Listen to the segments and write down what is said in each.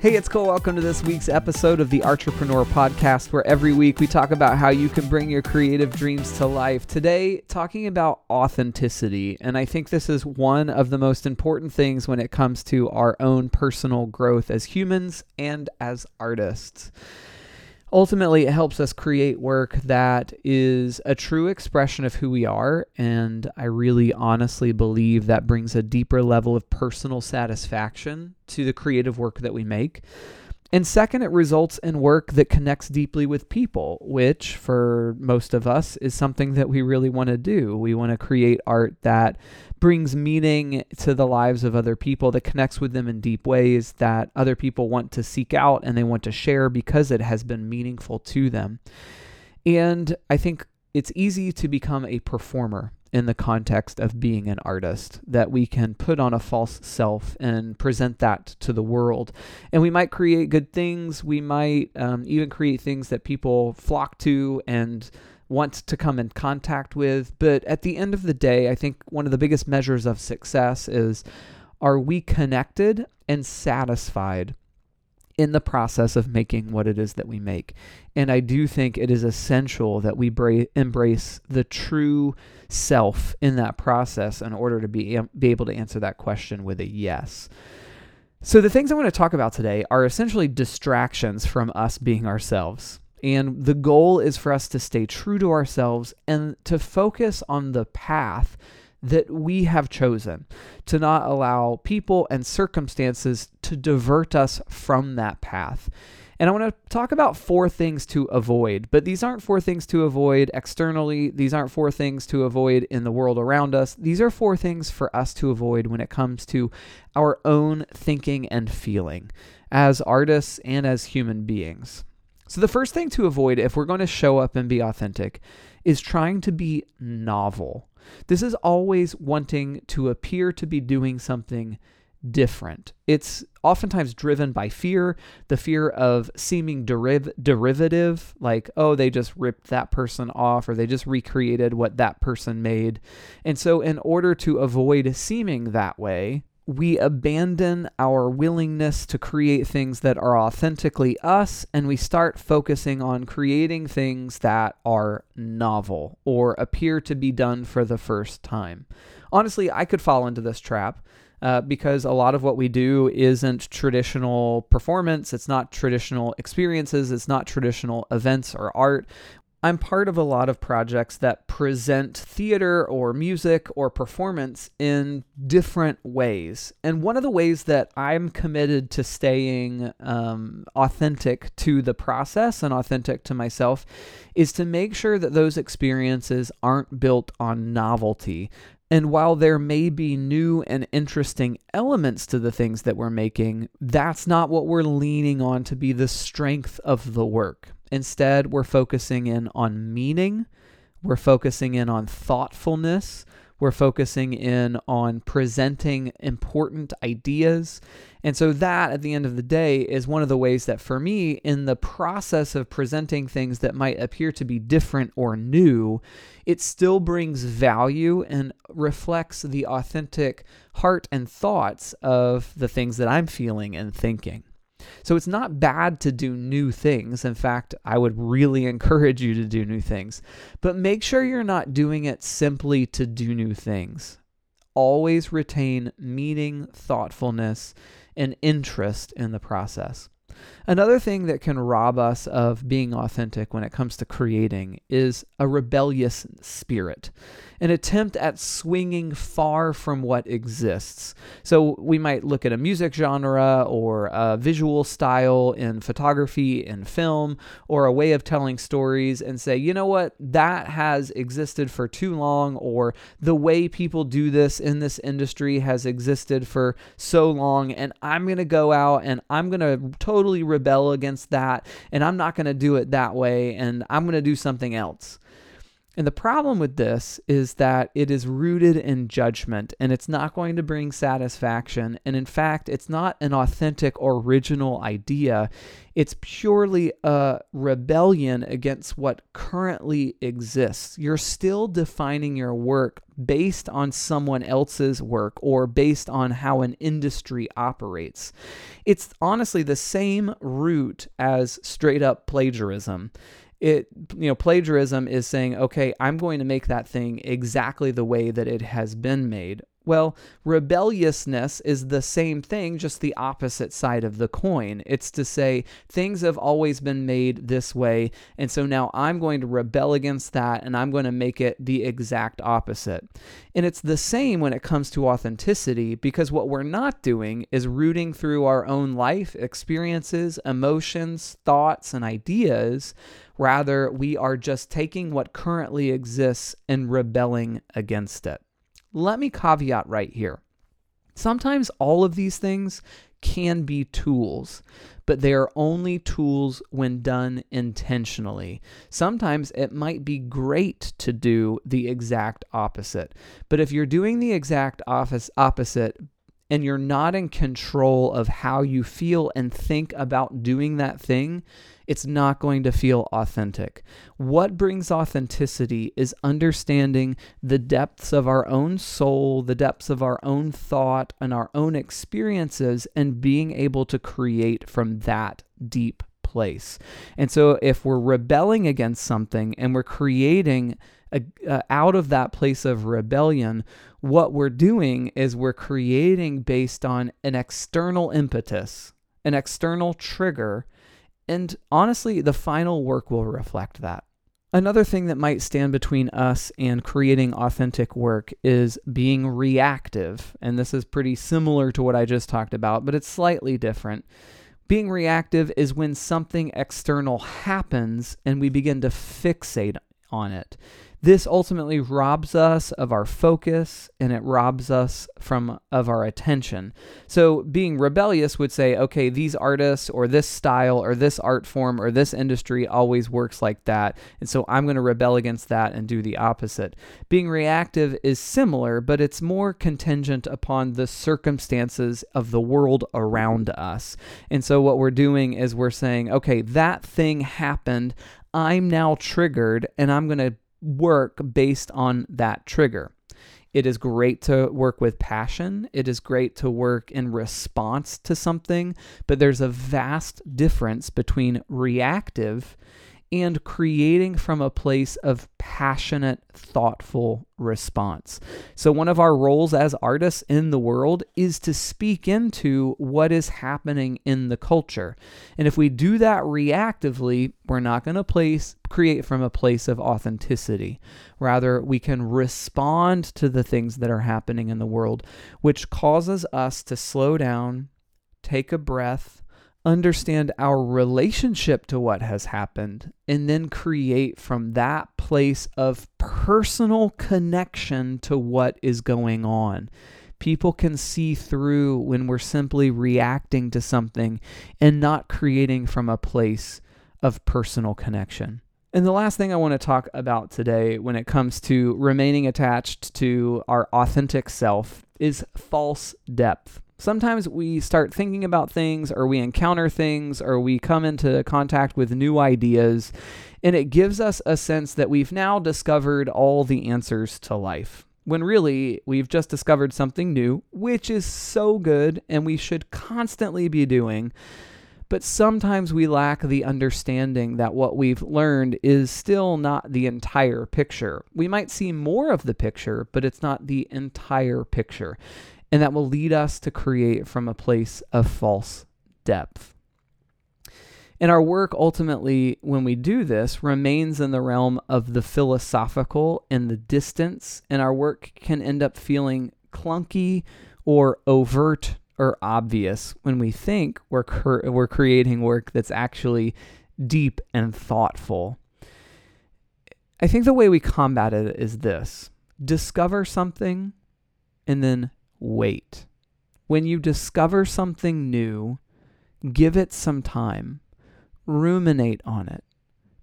Hey, it's Cole. Welcome to this week's episode of the Entrepreneur Podcast, where every week we talk about how you can bring your creative dreams to life. Today, talking about authenticity. And I think this is one of the most important things when it comes to our own personal growth as humans and as artists. Ultimately, it helps us create work that is a true expression of who we are. And I really honestly believe that brings a deeper level of personal satisfaction to the creative work that we make. And second, it results in work that connects deeply with people, which for most of us is something that we really want to do. We want to create art that brings meaning to the lives of other people, that connects with them in deep ways that other people want to seek out and they want to share because it has been meaningful to them. And I think it's easy to become a performer in the context of being an artist, that we can put on a false self and present that to the world. And we might create good things, we might um, even create things that people flock to and want to come in contact with. But at the end of the day, I think one of the biggest measures of success is are we connected and satisfied in the process of making what it is that we make. And I do think it is essential that we bra- embrace the true self in that process in order to be, be able to answer that question with a yes. So, the things I want to talk about today are essentially distractions from us being ourselves. And the goal is for us to stay true to ourselves and to focus on the path that we have chosen, to not allow people and circumstances to divert us from that path. And I want to talk about four things to avoid, but these aren't four things to avoid externally. These aren't four things to avoid in the world around us. These are four things for us to avoid when it comes to our own thinking and feeling as artists and as human beings. So, the first thing to avoid if we're going to show up and be authentic is trying to be novel. This is always wanting to appear to be doing something different. It's oftentimes driven by fear, the fear of seeming deriv- derivative, like, oh, they just ripped that person off or they just recreated what that person made. And so, in order to avoid seeming that way, we abandon our willingness to create things that are authentically us and we start focusing on creating things that are novel or appear to be done for the first time. Honestly, I could fall into this trap. Uh, because a lot of what we do isn't traditional performance, it's not traditional experiences, it's not traditional events or art. I'm part of a lot of projects that present theater or music or performance in different ways. And one of the ways that I'm committed to staying um, authentic to the process and authentic to myself is to make sure that those experiences aren't built on novelty. And while there may be new and interesting elements to the things that we're making, that's not what we're leaning on to be the strength of the work. Instead, we're focusing in on meaning, we're focusing in on thoughtfulness, we're focusing in on presenting important ideas. And so, that at the end of the day is one of the ways that, for me, in the process of presenting things that might appear to be different or new, it still brings value and reflects the authentic heart and thoughts of the things that I'm feeling and thinking. So it's not bad to do new things. In fact, I would really encourage you to do new things. But make sure you're not doing it simply to do new things. Always retain meaning, thoughtfulness, and interest in the process. Another thing that can rob us of being authentic when it comes to creating is a rebellious spirit, an attempt at swinging far from what exists. So we might look at a music genre or a visual style in photography and film or a way of telling stories and say, you know what, that has existed for too long, or the way people do this in this industry has existed for so long, and I'm going to go out and I'm going to totally rebel against that, and I'm not going to do it that way, and I'm going to do something else. And the problem with this is that it is rooted in judgment and it's not going to bring satisfaction. And in fact, it's not an authentic original idea. It's purely a rebellion against what currently exists. You're still defining your work based on someone else's work or based on how an industry operates. It's honestly the same root as straight up plagiarism it you know plagiarism is saying okay i'm going to make that thing exactly the way that it has been made. Well rebelliousness is the same thing just the opposite side of the coin. It's to say things have always been made this way and so now i'm going to rebel against that and i'm going to make it the exact opposite. And it's the same when it comes to authenticity because what we're not doing is rooting through our own life experiences emotions thoughts and ideas Rather, we are just taking what currently exists and rebelling against it. Let me caveat right here. Sometimes all of these things can be tools, but they are only tools when done intentionally. Sometimes it might be great to do the exact opposite, but if you're doing the exact opposite and you're not in control of how you feel and think about doing that thing, it's not going to feel authentic. What brings authenticity is understanding the depths of our own soul, the depths of our own thought, and our own experiences, and being able to create from that deep place. And so, if we're rebelling against something and we're creating uh, out of that place of rebellion, what we're doing is we're creating based on an external impetus, an external trigger and honestly, the final work will reflect that. Another thing that might stand between us and creating authentic work is being reactive. And this is pretty similar to what I just talked about, but it's slightly different. Being reactive is when something external happens and we begin to fixate on it. This ultimately robs us of our focus and it robs us from of our attention. So being rebellious would say, okay, these artists or this style or this art form or this industry always works like that. And so I'm going to rebel against that and do the opposite. Being reactive is similar, but it's more contingent upon the circumstances of the world around us. And so what we're doing is we're saying, okay, that thing happened. I'm now triggered and I'm going to work based on that trigger. It is great to work with passion. It is great to work in response to something, but there's a vast difference between reactive and creating from a place of passionate, thoughtful response. So, one of our roles as artists in the world is to speak into what is happening in the culture. And if we do that reactively, we're not going to place create from a place of authenticity. Rather, we can respond to the things that are happening in the world, which causes us to slow down, take a breath, understand our relationship to what has happened, and then create from that place of personal connection to what is going on. People can see through when we're simply reacting to something and not creating from a place of personal connection. And the last thing I want to talk about today when it comes to remaining attached to our authentic self is false depth sometimes we start thinking about things or we encounter things or we come into contact with new ideas and it gives us a sense that we've now discovered all the answers to life. When really, we've just discovered something new, which is so good and we should constantly be doing. But sometimes we lack the understanding that what we've learned is still not the entire picture. We might see more of the picture, but it's not the entire picture and that will lead us to create from a place of false depth. And our work ultimately, when we do this, remains in the realm of the philosophical and the distance, and our work can end up feeling clunky or overt or obvious when we think we're, we're creating work that's actually deep and thoughtful. I think the way we combat it is this discover something and then wait. When you discover something new, give it some time, ruminate on it,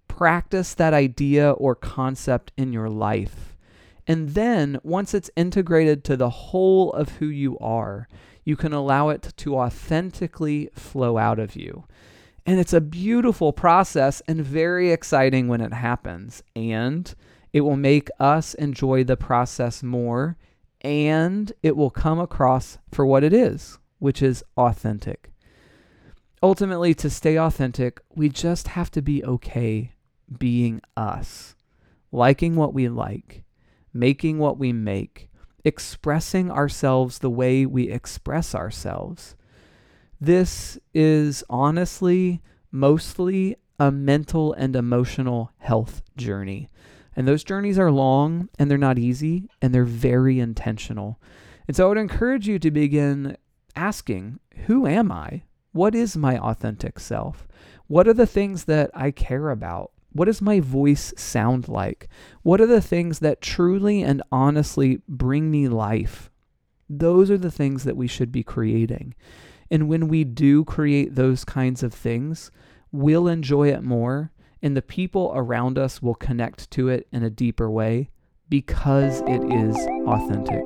practice that idea or concept in your life. And then, once it's integrated to the whole of who you are, you can allow it to authentically flow out of you. And it's a beautiful process and very exciting when it happens. And it will make us enjoy the process more and it will come across for what it is, which is authentic. Ultimately, to stay authentic, we just have to be okay being us, liking what we like, making what we make, expressing ourselves the way we express ourselves. This is honestly mostly a mental and emotional health journey. And those journeys are long and they're not easy and they're very intentional. And so I would encourage you to begin asking, Who am I? What is my authentic self? What are the things that I care about? What does my voice sound like? What are the things that truly and honestly bring me life? Those are the things that we should be creating. And when we do create those kinds of things, we'll enjoy it more and the people around us will connect to it in a deeper way because it is authentic.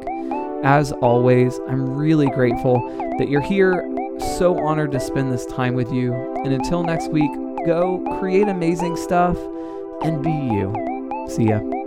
As always, I'm really grateful that you're here. So honored to spend this time with you. And until next week, go create amazing stuff and be you. See ya.